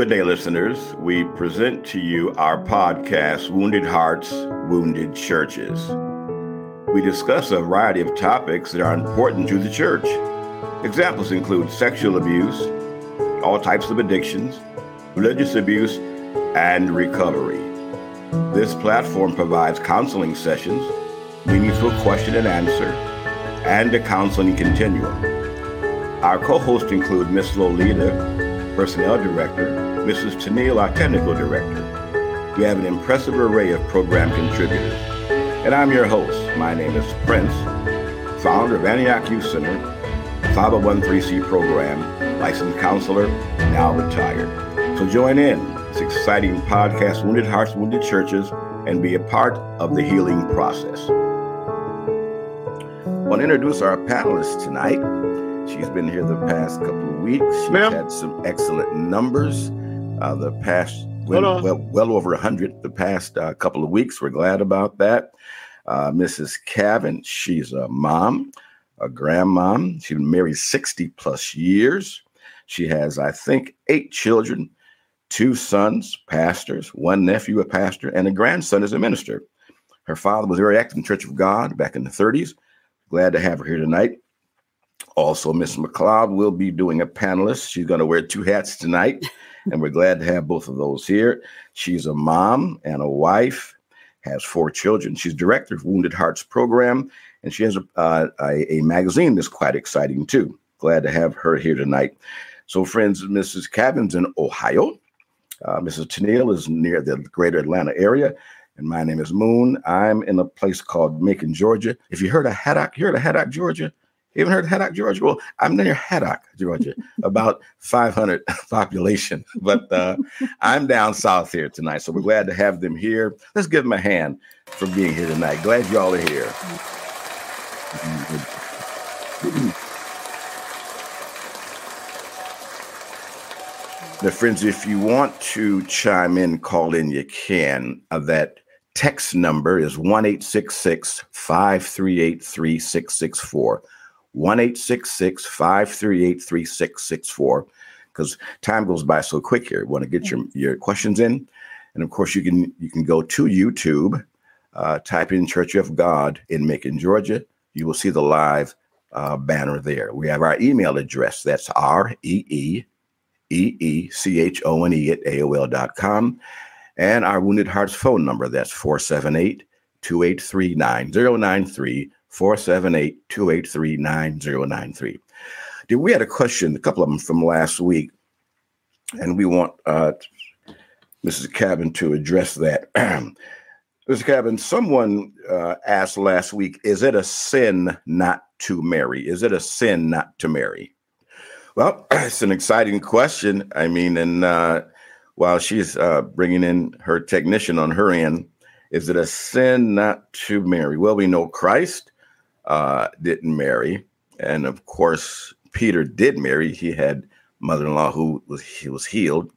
Good day, listeners. We present to you our podcast, Wounded Hearts, Wounded Churches. We discuss a variety of topics that are important to the church. Examples include sexual abuse, all types of addictions, religious abuse, and recovery. This platform provides counseling sessions, meaningful question and answer, and a counseling continuum. Our co hosts include Miss Lolita, Personnel Director, Mrs. Tennille, our Technical Director. We have an impressive array of program contributors. And I'm your host. My name is Prince, founder of Antioch Youth Center, 501c program, licensed counselor, now retired. So join in this exciting podcast, Wounded Hearts, Wounded Churches, and be a part of the healing process. I want to introduce our panelists tonight. She's been here the past couple of weeks. She's Ma'am? had some excellent numbers. Uh, the past well, well, well over 100 the past uh, couple of weeks. We're glad about that. Uh, Mrs. Cavin, she's a mom, a grandmom. She's been married 60 plus years. She has, I think, eight children, two sons, pastors, one nephew, a pastor, and a grandson is a minister. Her father was very active in the Church of God back in the 30s. Glad to have her here tonight. Also, Miss McLeod will be doing a panelist. She's going to wear two hats tonight, and we're glad to have both of those here. She's a mom and a wife, has four children. She's director of Wounded Hearts program, and she has a, uh, a, a magazine that's quite exciting too. Glad to have her here tonight. So, friends, Mrs. Cavin's in Ohio. Uh, Mrs. Tennille is near the greater Atlanta area. And my name is Moon. I'm in a place called Macon, Georgia. If you heard of Haddock, you heard of Haddock, Georgia? You haven't heard of Haddock, Georgia? Well, I'm near Haddock, Georgia, about 500 population. But uh, I'm down south here tonight. So we're glad to have them here. Let's give them a hand for being here tonight. Glad y'all are here. Now, friends, if you want to chime in, call in, you can. Uh, that text number is 1 538 3664. 1 538 3664. Because time goes by so quick here. Want to get your, your questions in. And of course, you can you can go to YouTube, uh, type in Church of God in Macon, Georgia. You will see the live uh, banner there. We have our email address. That's R E E E E C H O N E at AOL.com. And our Wounded Hearts phone number, that's 478 283 9093. 478 283 9093. We had a question, a couple of them from last week, and we want uh, Mrs. Cavin to address that. Mrs. Cavin, someone uh, asked last week, is it a sin not to marry? Is it a sin not to marry? Well, it's an exciting question. I mean, and uh, while she's uh, bringing in her technician on her end, is it a sin not to marry? Well, we know Christ uh, didn't marry, and of course, Peter did marry. He had mother-in-law who was he was healed,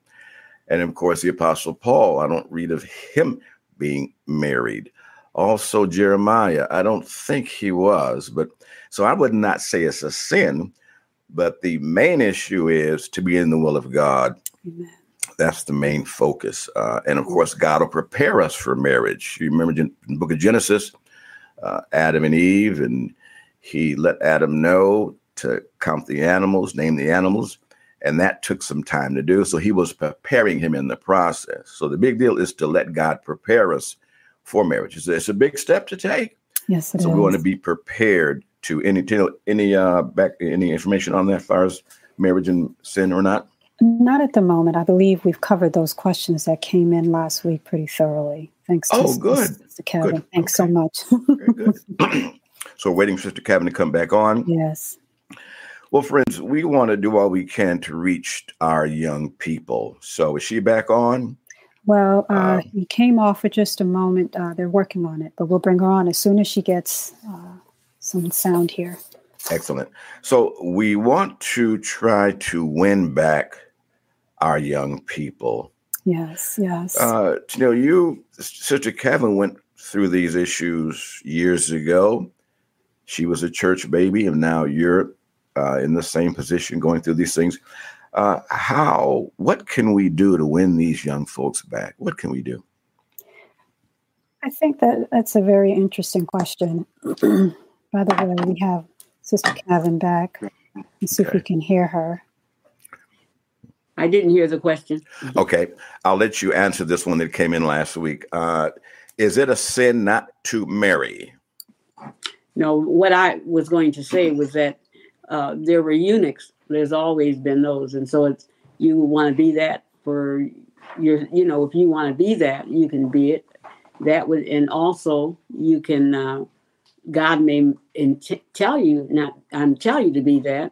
and of course, the Apostle Paul. I don't read of him being married. Also, Jeremiah. I don't think he was, but so I would not say it's a sin. But the main issue is to be in the will of God. Amen. That's the main focus. Uh, and of course, God will prepare us for marriage. You remember in the book of Genesis, uh, Adam and Eve, and he let Adam know to count the animals, name the animals. And that took some time to do. So he was preparing him in the process. So the big deal is to let God prepare us for marriage. It's, it's a big step to take. Yes, it so is. we want to be prepared to any any uh back any information on that as far as marriage and sin or not. Not at the moment. I believe we've covered those questions that came in last week pretty thoroughly. Thanks to Oh, good. Mr. Cavin. Good. Thanks Okay. so much. So waiting for Sister Cavin to come back on. yes. Well, friends, we want to do all we can to reach our young people. So is she back on? Well, uh, Um, you came off for just a moment. Uh, they're working on it, but we'll bring her on as soon as she gets uh, some sound here. Excellent. So we want to try to win back our young people. Yes, yes. Uh, you know, you, Sister Cavin, went through these issues years ago. She was a church baby, and now you're uh, in the same position going through these things. Uh, how? What can we do to win these young folks back? What can we do? I think that that's a very interesting question. By the way, we have Sister Cavin back. Let's see okay. if we can hear her. I didn't hear the question. Okay, I'll let you answer this one that came in last week. Uh, is it a sin not to marry? No, what I was going to say was that uh, there were eunuchs. There's always been those, and so it's you want to be that for your. You know, if you want to be that, you can be it. That would, and also you can. Uh, God may in t- tell you not. I'm tell you to be that,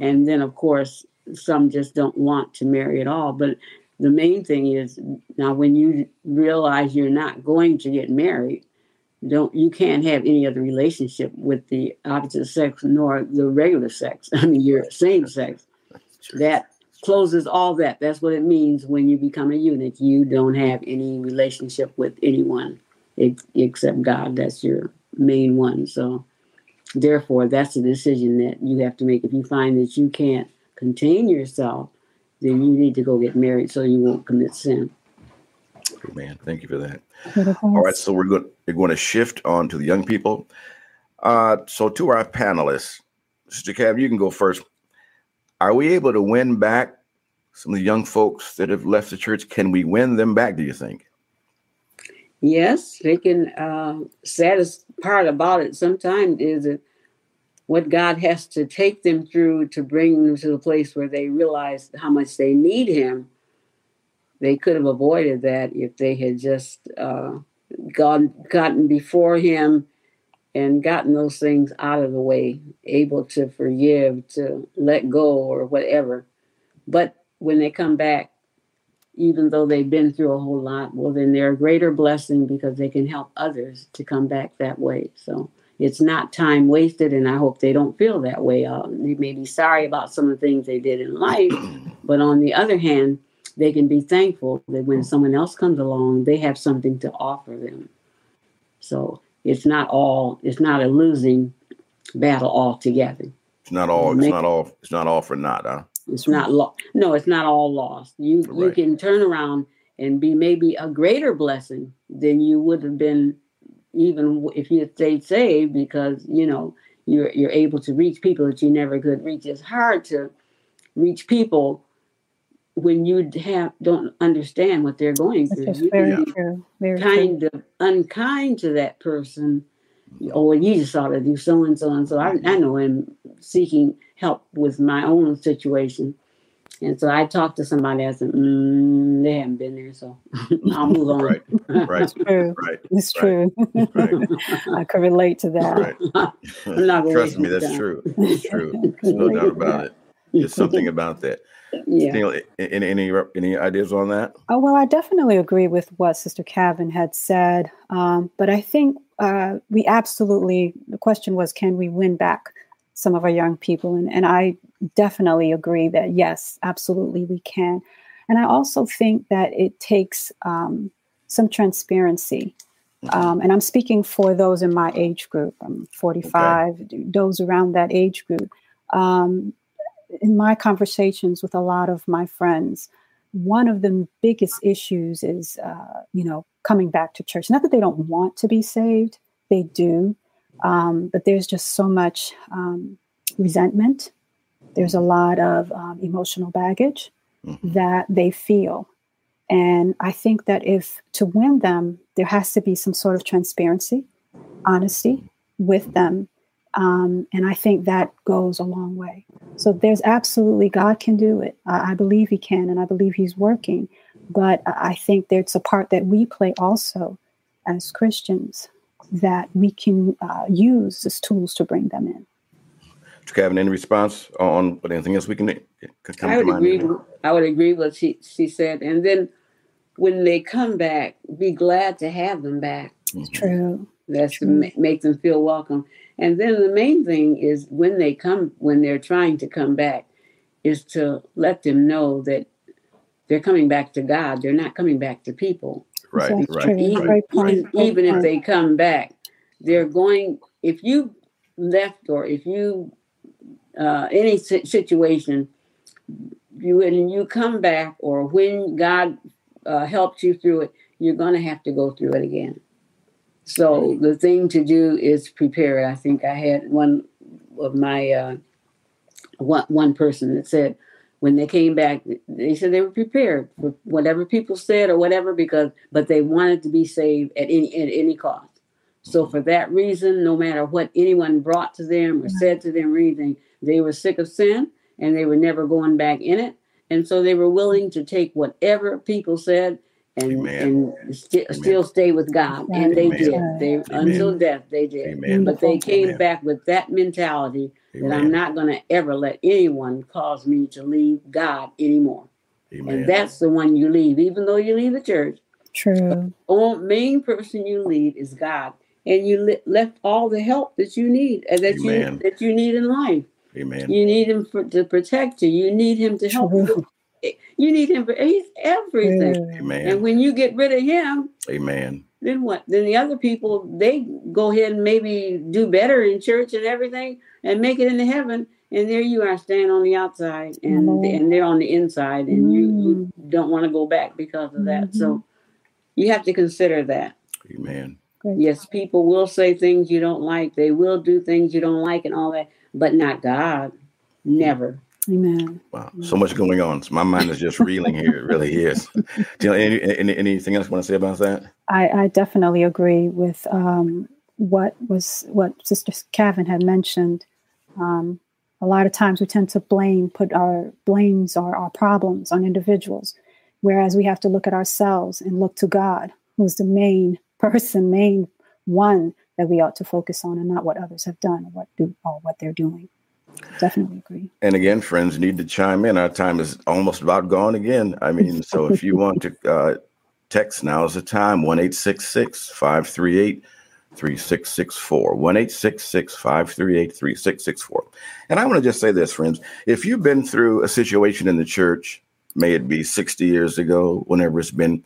and then of course some just don't want to marry at all. But the main thing is now when you realize you're not going to get married, don't you can't have any other relationship with the opposite sex nor the regular sex. I mean, you're same sex. That closes all that. That's what it means when you become a eunuch. You don't have any relationship with anyone except God. That's your main one. So, therefore, that's a decision that you have to make. If you find that you can't contain yourself, then you need to go get married so you won't commit sin. Man, thank you for that. All right, so we're going we're going to shift on to the young people. Uh, so to our panelists, Sister Cav, you can go first. Are we able to win back some of the young folks that have left the church? Can we win them back? Do you think? Yes, they can. Uh, saddest part about it sometimes is that what God has to take them through to bring them to the place where they realize how much they need Him. They could have avoided that if they had just uh, gone, gotten before Him and gotten those things out of the way, able to forgive, to let go, or whatever. But when they come back, even though they've been through a whole lot, well, then they're a greater blessing because they can help others to come back that way. So it's not time wasted, and I hope they don't feel that way. Uh, they may be sorry about some of the things they did in life, but on the other hand, they can be thankful that when someone else comes along, they have something to offer them. So it's not all it's not a losing battle altogether. It's not all. It's not all. It's not all for naught, huh? It's not lost. No, it's not all lost. You right. you can turn around and be maybe a greater blessing than you would have been even if you stayed saved because you know you're you're able to reach people that you never could reach. It's hard to reach people when you have don't understand what they're going through. Very true. Very kind true. of unkind to that person. Oh, you just ought to do so and so and so. I, I know him seeking help with my own situation. And so I talked to somebody. I said, mm, "They haven't been there, so I'll move on." Right, right, it's true. Right, it's true. Right. I could relate to that. Right. Not Trust me, that's true. It's true. There's no doubt about it. There's something about that. Yeah. any, any any ideas on that? Oh well, I definitely agree with what Sister Cavin had said. Um, but I think uh, we absolutely. The question was, can we win back some of our young people? And and I definitely agree that yes, absolutely we can. And I also think that it takes um, some transparency. Mm-hmm. Um, and I'm speaking for those in my age group. I'm 45, okay. those around that age group. Um, in my conversations with a lot of my friends, one of the biggest issues is, uh, you know, coming back to church. Not that they don't want to be saved, they do, um, but there's just so much um, resentment there's a lot of um, emotional baggage mm-hmm. that they feel. And I think that if to win them, there has to be some sort of transparency, honesty with them. Um, and I think that goes a long way. So there's absolutely, God can do it. I, I believe He can, and I believe He's working. But I think there's a part that we play also as Christians that we can uh, use as tools to bring them in. Cavin, any response on anything else we can come I would to agree. With, I would agree with what she she said, and then when they come back, be glad to have them back. It's mm-hmm. true. That's true. to ma- make them feel welcome. And then the main thing is when they come, when they're trying to come back, is to let them know that they're coming back to God. They're not coming back to people. Right, right, right. Even, right. even, even if they come back, they're going. If you left or if you uh, any situation, you when you come back or when God uh, helped you through it, you're going to have to go through it again. So the thing to do is prepare. I think I had one of my uh, one one person that said when they came back, they said they were prepared for whatever people said or whatever because but they wanted to be saved at any at any cost. So for that reason, no matter what anyone brought to them or said to them or anything, they were sick of sin and they were never going back in it. And so they were willing to take whatever people said and and st- still stay with God. And they Amen. did. They Amen. until death they did. Amen. But they came back with that mentality that I'm not going to ever let anyone cause me to leave God anymore. And that's the one you leave, even though you leave the church. True. The main person you leave is God, and you li- left all the help that you need, uh, that you that you need in life. Amen. You need him for, to protect you. You need him to help you. You need him for he's everything. Amen. And when you get rid of him, Amen. Then what? Then the other people they go ahead and maybe do better in church and everything and make it into heaven. And there you are standing on the outside and mm-hmm. and they're on the inside and mm-hmm. you, you, mm. don't want to go back because of that. Mm-hmm. So you have to consider that. Amen. Yes, people will say things you don't like. They will do things you don't like and all that but not God. Never. Amen. Wow, so much going on. So my mind is just reeling here. It really is. Do you any, any, anything else you want to say about that? I, I definitely agree with um, what was what Sister Cavin had mentioned. Um, a lot of times we tend to blame, put our blames or our problems on individuals, whereas we have to look at ourselves and look to God, who's the main person, main one that we ought to focus on and not what others have done or what do or what they're doing. Definitely agree. And again, friends need to chime in. Our time is almost about gone again. I mean, so if you want to uh, text, now is the time 1 538 3664. 1 538 3664. And I want to just say this, friends. If you've been through a situation in the church, may it be 60 years ago, whenever it's been,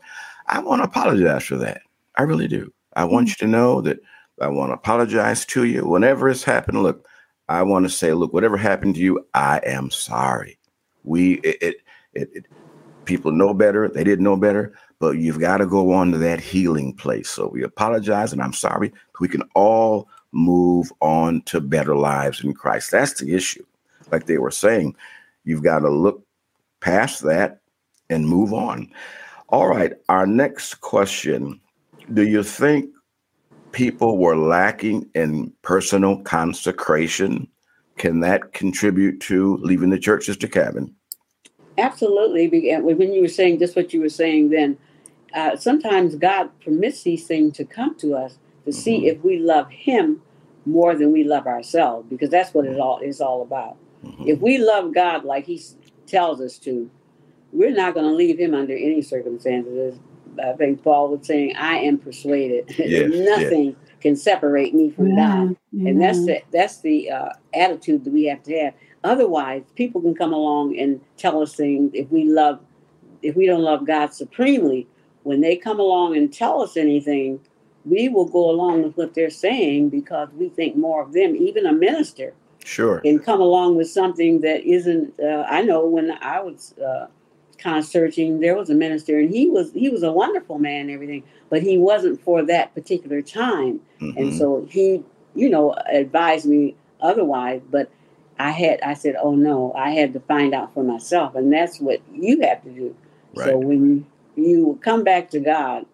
I want to apologize for that. I really do. I want you to know that I want to apologize to you. Whenever it's happened, look, I want to say, look, whatever happened to you, I am sorry. We, it, it, it, it people know better. They didn't know better, but you've got to go on to that healing place. So we apologize and I'm sorry. We can all move on to better lives in Christ. That's the issue. Like they were saying, you've got to look past that and move on. All right. Our next question Do you think people were lacking in personal consecration, can that contribute to leaving the church, Sister Cavin? Absolutely. When you were saying just what you were saying then, uh, sometimes God permits these things to come to us to mm-hmm. see if we love Him more than we love ourselves, because that's what it all is all about. Mm-hmm. If we love God like He tells us to, we're not going to leave Him under any circumstances. I think Paul was saying, I am persuaded yes, nothing yes. can separate me from yeah, God. Yeah. And that's the, that's the uh, attitude that we have to have. Otherwise, people can come along and tell us things if we love, if we don't love God supremely, when they come along and tell us anything, we will go along with what they're saying because we think more of them. Even a minister sure can come along with something that isn't. Uh, I know when I was kind of searching. There was a minister, and he was he was a wonderful man and everything, but he wasn't for that particular time. Mm-hmm. And so he, you know, advised me otherwise. But I had I said, oh no, I had to find out for myself, and that's what you have to do. Right. So when you come back to God,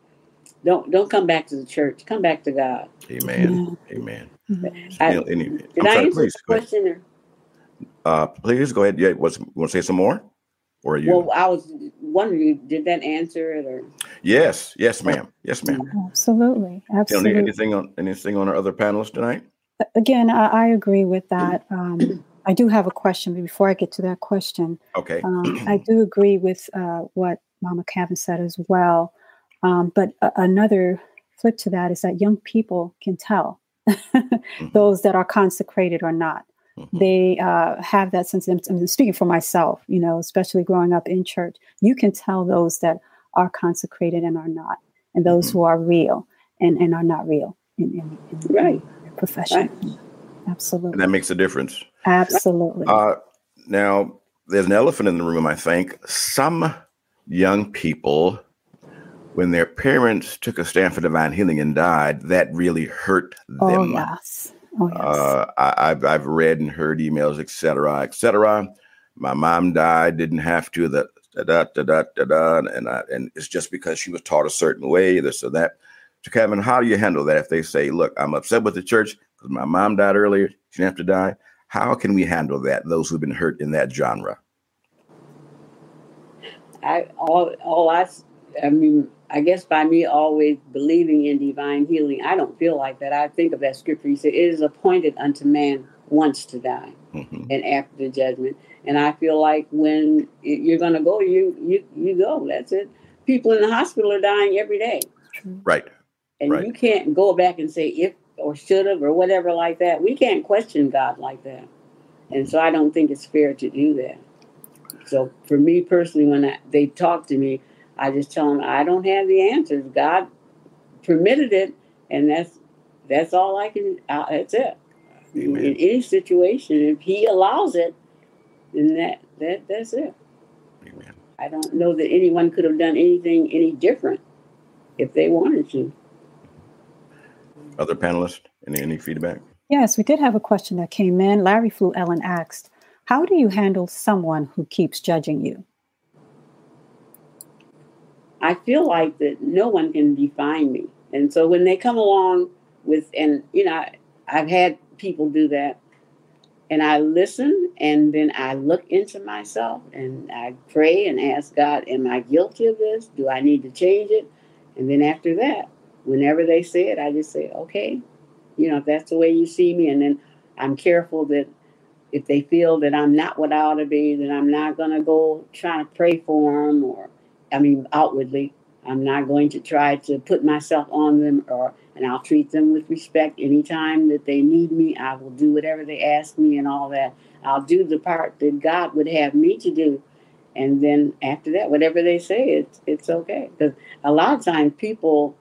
don't don't come back to the church. Come back to God. Amen. Amen. I, any, did I'm I sorry, answer please, the question? Or? Uh, please go ahead. Yeah, what's, want to say some more? Or you? Well, I was wondering, did that answer it or? Yes, yes, ma'am. Yes, ma'am. Absolutely, absolutely. Anything on anything on our other panelists tonight? Again, I, I agree with that. Um, I do have a question, but before I get to that question, okay, um, I do agree with uh, what Mama Cavin said as well. Um, but a- another flip to that is that young people can tell mm-hmm. those that are consecrated or not. Mm-hmm. They uh, have that sense. Of, I'm speaking for myself, you know, especially growing up in church. You can tell those that are consecrated and are not, and those mm-hmm. who are real and, and are not real in, in, in right. profession. Right. Absolutely. And that makes a difference. Absolutely. Uh, now, there's an elephant in the room, I think. Some young people, when their parents took a stand for divine healing and died, that really hurt Oh them. yes. Oh yes. Uh, I, I've I've read and heard emails, et cetera, et cetera. My mom died, didn't have to. That da da da da da da, and I, and it's just because she was taught a certain way, this or that. So, Cavin, how do you handle that if they say, "Look, I'm upset with the church because my mom died earlier; she didn't have to die"? How can we handle that? Those who've been hurt in that genre. I all all I s- I mean I guess by me always believing in divine healing, I don't feel like that. I think of that scripture. He said, "It is appointed unto man once to die, Mhm. and after the judgment." And I feel like when you're going to go, you you you go. That's it. People in the hospital are dying every day, Right. and Right. you can't go back and say if or should have or whatever like that. We can't question God like that, and so I don't think it's fair to do that. So for me personally, when I, they talk to me, I just tell them I don't have the answers. God permitted it, and that's that's all I can. Uh, that's it. In, Amen. in any situation, if He allows it, then that that that's it. Amen. I don't know that anyone could have done anything any different if they wanted to. Other panelists, any any feedback? Yes, we did have a question that came in. Larry Llewellyn asked, How do you handle someone who keeps judging you? I feel like that no one can define me. And so when they come along with, and you know, I, I've had people do that, and I listen and then I look into myself and I pray and ask God, Am I guilty of this? Do I need to change it? And then after that, whenever they say it, I just say, Okay, you know, if that's the way you see me. And then I'm careful that if they feel that I'm not what I ought to be, then I'm not going to go trying to pray for them or I mean, outwardly. I'm not going to try to put myself on them or and I'll treat them with respect anytime that they need me. I will do whatever they ask me and all that. I'll do the part that God would have me to do. And then after that, whatever they say, it's it's okay. Because a lot of times people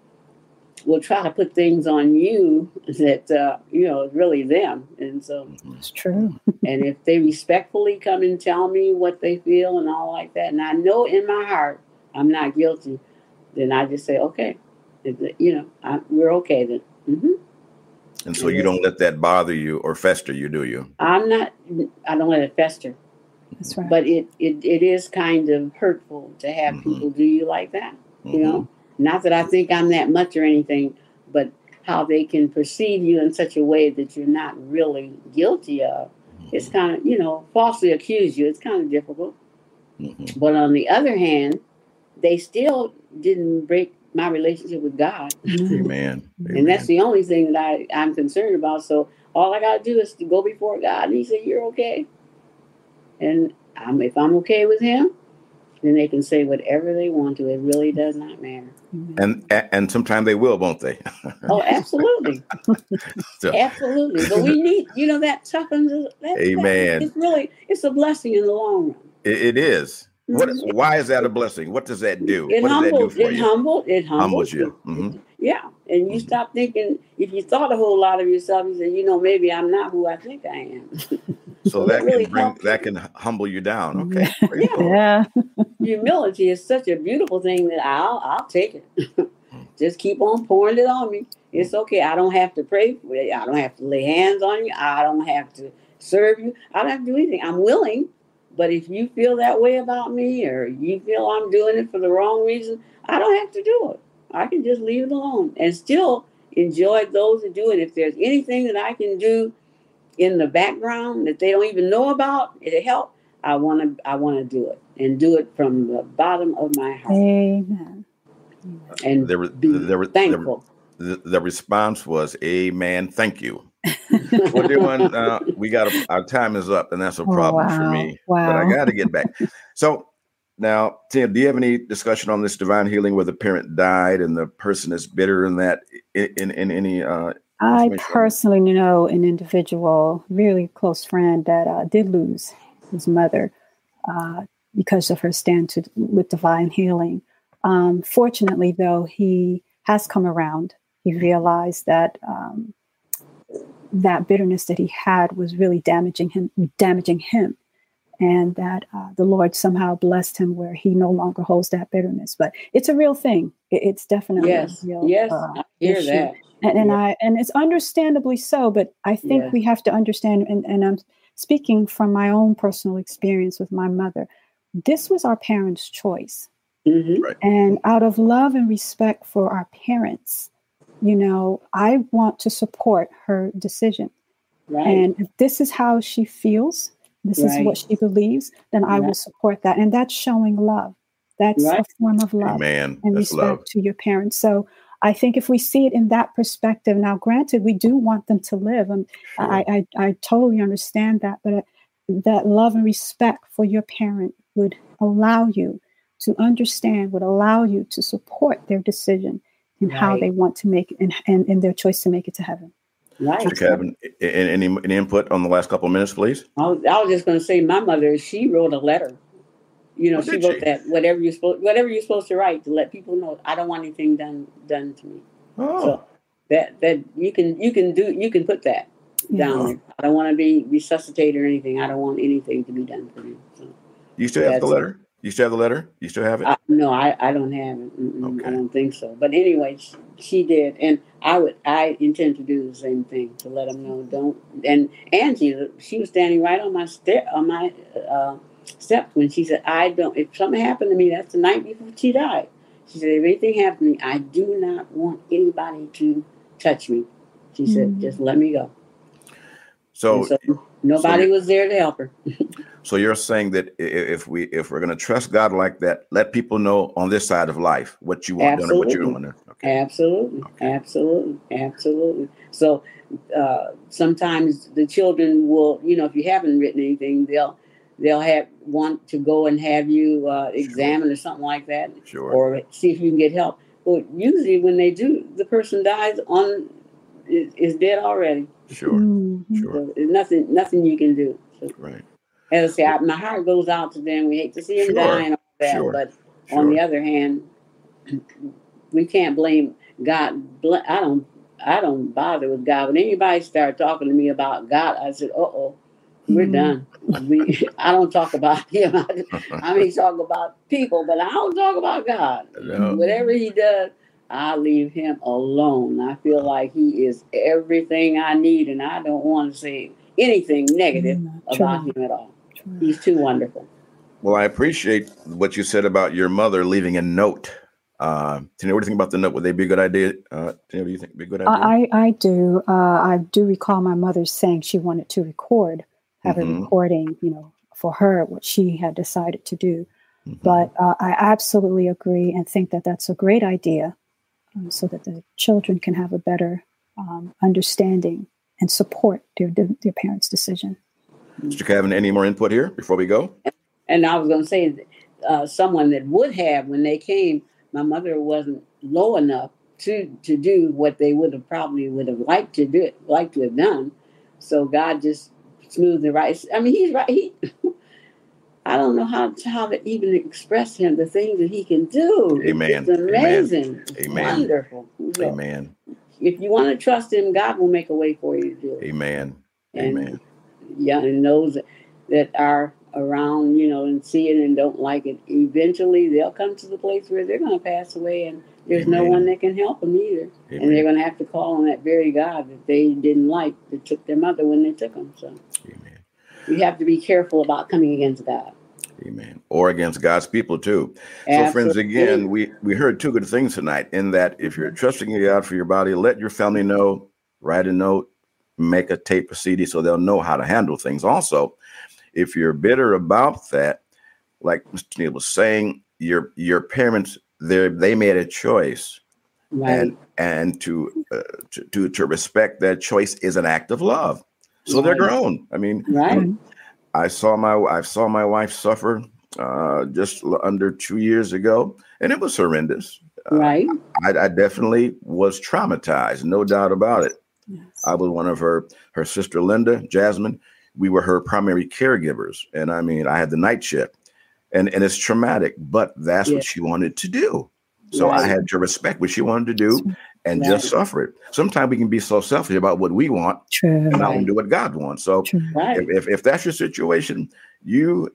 will try to put things on you that uh, you know is really them. And so It's true. and if they respectfully come and tell me what they feel and all like that, and I know in my heart I'm not guilty, then I just say, okay, you know, I, we're okay then. hmm And so you don't let that bother you or fester you, do you? I'm not. I don't let it fester, That's right. but it it, it is kind of hurtful to have Mhm. people do you like that. You Mhm. know, not that I think I'm that much or anything, but how they can perceive you in such a way that you're not really guilty of. It's kind of you know falsely accuse you. It's kind of difficult. Mhm. But on the other hand, they still didn't break my relationship with God. Mhm. Amen. And that's the only thing that I, I'm concerned about. So all I got to do is to go before God and He said, You're okay. And I'm, if I'm okay with Him, then they can say whatever they want to. It really does not matter. and and sometimes they will, won't they? Oh, absolutely. So- absolutely. But we need, you know, that toughens us. That, that- Amen. it's really, it's a blessing in the long run. It, it is. What? Mhm. Why is that a blessing? What does that do? It what does that do for it you? humbled, it humbled Humbles you. Mhm. Yeah, and you Mhm. stop thinking. If you thought a whole lot of yourself, you say, you know, maybe I'm not who I think I am. So So that that really can bring helps. that can humble you down. Okay. Praise the Yeah. Humility is such a beautiful thing that I'll I'll take it. Just keep on pouring it on me. It's okay. I don't have to pray for you. I don't have to lay hands on you. I don't have to serve you. I don't have to do anything. I'm willing, but if you feel that way about me, or you feel I'm doing it for the wrong reason, I don't have to do it. I can just leave it alone and still enjoy those that do it. If there's anything that I can do in the background that they don't even know about, it'll help. I want to. I want to do it and do it from the bottom of my heart Amen. Uh, and There was be there was thankful. the, the response was amen thank you well doing uh, we got our time is up and that's a Oh, problem for wow. me but i got to get back so now tim do you have any discussion on this divine healing where the parent died and the person is bitter in that in in, in any uh I information on that? personally know an individual, really close friend, that uh, did lose his mother uh, because of her stand to, with divine healing. Um, fortunately, though, he has come around. He realized that um, that bitterness that he had was really damaging him, damaging him, and that uh, the Lord somehow blessed him where he no longer holds that bitterness. But it's a real thing. It, it's definitely yes, real, yes, uh, I hear issue. that. And, and yeah. I and it's understandably so. But I think yes. we have to understand, and, and I'm speaking from my own personal experience with my mother. This was our parents' choice, mm-hmm. right. and out of love and respect for our parents, you know, I want to support her decision. Right. And if this is how she feels, this right. is what she believes, then I will support that. And that's showing love. That's right. a form of love Amen. and that's respect love. to your parents. So I think if we see it in that perspective, now granted, we do want them to live, and sure. I, I, I totally understand that, but uh, that love and respect for your parent would allow you to understand, would allow you to support their decision in right. how they want to make and, and, and their choice to make it to heaven. Right. Mr. Cavin, any, any input on the last couple of minutes, please? I was, I was just going to say, my mother, she wrote a letter. You know, she wrote she? that whatever you're supposed whatever you're supposed to write to let people know I don't want anything done done to me. Oh. So that that you can you can do you can put that down there. I don't want to be resuscitated or anything. I don't want anything to be done for me. So you still have the letter? You still have the letter? You still have it? Uh, no, I, I don't have it. Okay. I don't think so. But anyway, she, she, did, and I would I intend to do the same thing to let them know. Don't and Angie, she was standing right on my step on my uh, steps when she said, "I don't. If something happened to me, that's the night before she died." She said, "If anything happened to me, I do not want anybody to touch me." She mm-hmm. said, "Just let me go." So, so nobody so was there to help her. So you're saying that if we if we're going to trust God like that, let people know on this side of life what you want Absolutely. done and what you're doing. Okay. Absolutely, okay. absolutely, absolutely. So uh, sometimes the children will, you know, if you haven't written anything, they'll they'll have want to go and have you uh, examine sure. or something like that, sure. or see if you can get help. But usually, when they do, the person dies on is, is dead already. Sure, mm-hmm. sure. So there's nothing nothing you can do. So, right as I say, I, my heart goes out to them. We hate to see them sure. die and all that, sure. but sure. on the other hand, we can't blame God. I don't. I don't bother with God. When anybody start talking to me about God, I said, "Uh oh, we're mm-hmm. done." We, I don't talk about him. I mean, talk about people, but I don't talk about God. No. Whatever He does, I leave Him alone. I feel like He is everything I need, and I don't want to say anything negative mm, about Him at all. He's too wonderful. Well, I appreciate what you said about your mother leaving a note. Uh, Tina, what do you think about the note? Would they be a good idea? Uh, Tina, do you think would be a good idea? I, I do. Uh, I do recall my mother saying she wanted to record, have mm-hmm. a recording, you know, for her, what she had decided to do. Mm-hmm. But uh, I absolutely agree and think that that's a great idea um, so that the children can have a better um, understanding and support their, their parents' decision. Mr. Cavin, any more input here before we go? And I was going to say, uh, someone that would have when they came, my mother wasn't low enough to to do what they would have probably would have liked to do liked to have done. So God just smoothed the right. I mean, he's right. He, I don't know how how to even express him the things that he can do. Amen. It's amazing. Amen. wonderful. So Amen. If you want to trust him, God will make a way for you to do it. Amen. And Amen young and those that are around, you know, and see it and don't like it, eventually they'll come to the place where they're going to pass away and there's Amen. no one that can help them either. Amen. And they're going to have to call on that very God that they didn't like that took their mother when they took them. So Amen. you have to be careful about coming against God. Amen. Or against God's people too. Absolutely. So, friends, again, we we heard two good things tonight. In that, if you're trusting God for your body, let your family know. Write a note make a tape or CD so they'll know how to handle things. Also, if you're bitter about that, like Mr. Neal was saying, your your parents they they made a choice, right. and and to, uh, to, to to respect that choice is an act of love. So right. they're grown. I mean, right. I saw my I saw my wife suffer uh, just under two years ago, and it was horrendous. Uh, right. Uh, I, I definitely was traumatized, no doubt about it. Yes. I was one of her her sister Linda, Jasmine. We were her primary caregivers, and I mean, I had the night shift, and and it's traumatic, but that's yes. what she wanted to do. So I had to respect what she wanted to do and Right. just suffer it. Sometimes we can be so selfish about what we want True. and not Right. do what God wants. So Right. if, if, if that's your situation, you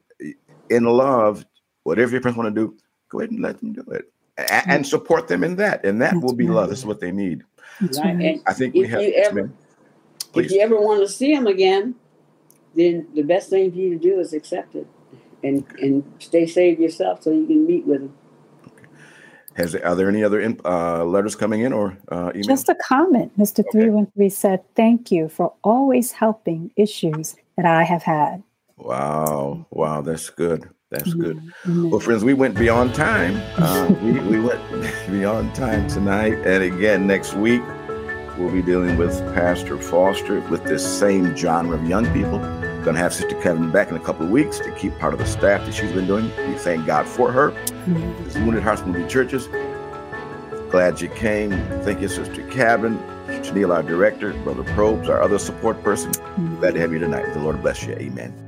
in love, whatever your parents want to do, go ahead and let them do it. A- And, support them in that. And that That's will be love. right. this is what they need. That's Right. right. I think we If have you ever- ma'am. if you ever want to see them again, then the best thing for you to do is accept it and and stay saved yourself so you can meet with them. Has are there any other uh, letters coming in or uh, email? Just a comment. Mr. 313 said, Thank you for always helping issues that I have had. wow, wow, that's good. That's good. Amen. Well, friends, we went beyond time. Uh, we, we went beyond time tonight. And again, next week, we'll be dealing with Pastor Foster with this same genre of young people. Going to have Sister Cavin back in a couple of weeks to keep part of the staff that she's been doing. We thank God for her. This is Wounded Hearts Movie Churches. Glad you came. Thank you, Sister Cavin, Janelle, our director, Brother Probes, our other support person. Glad to have you tonight. The Lord bless you. Amen.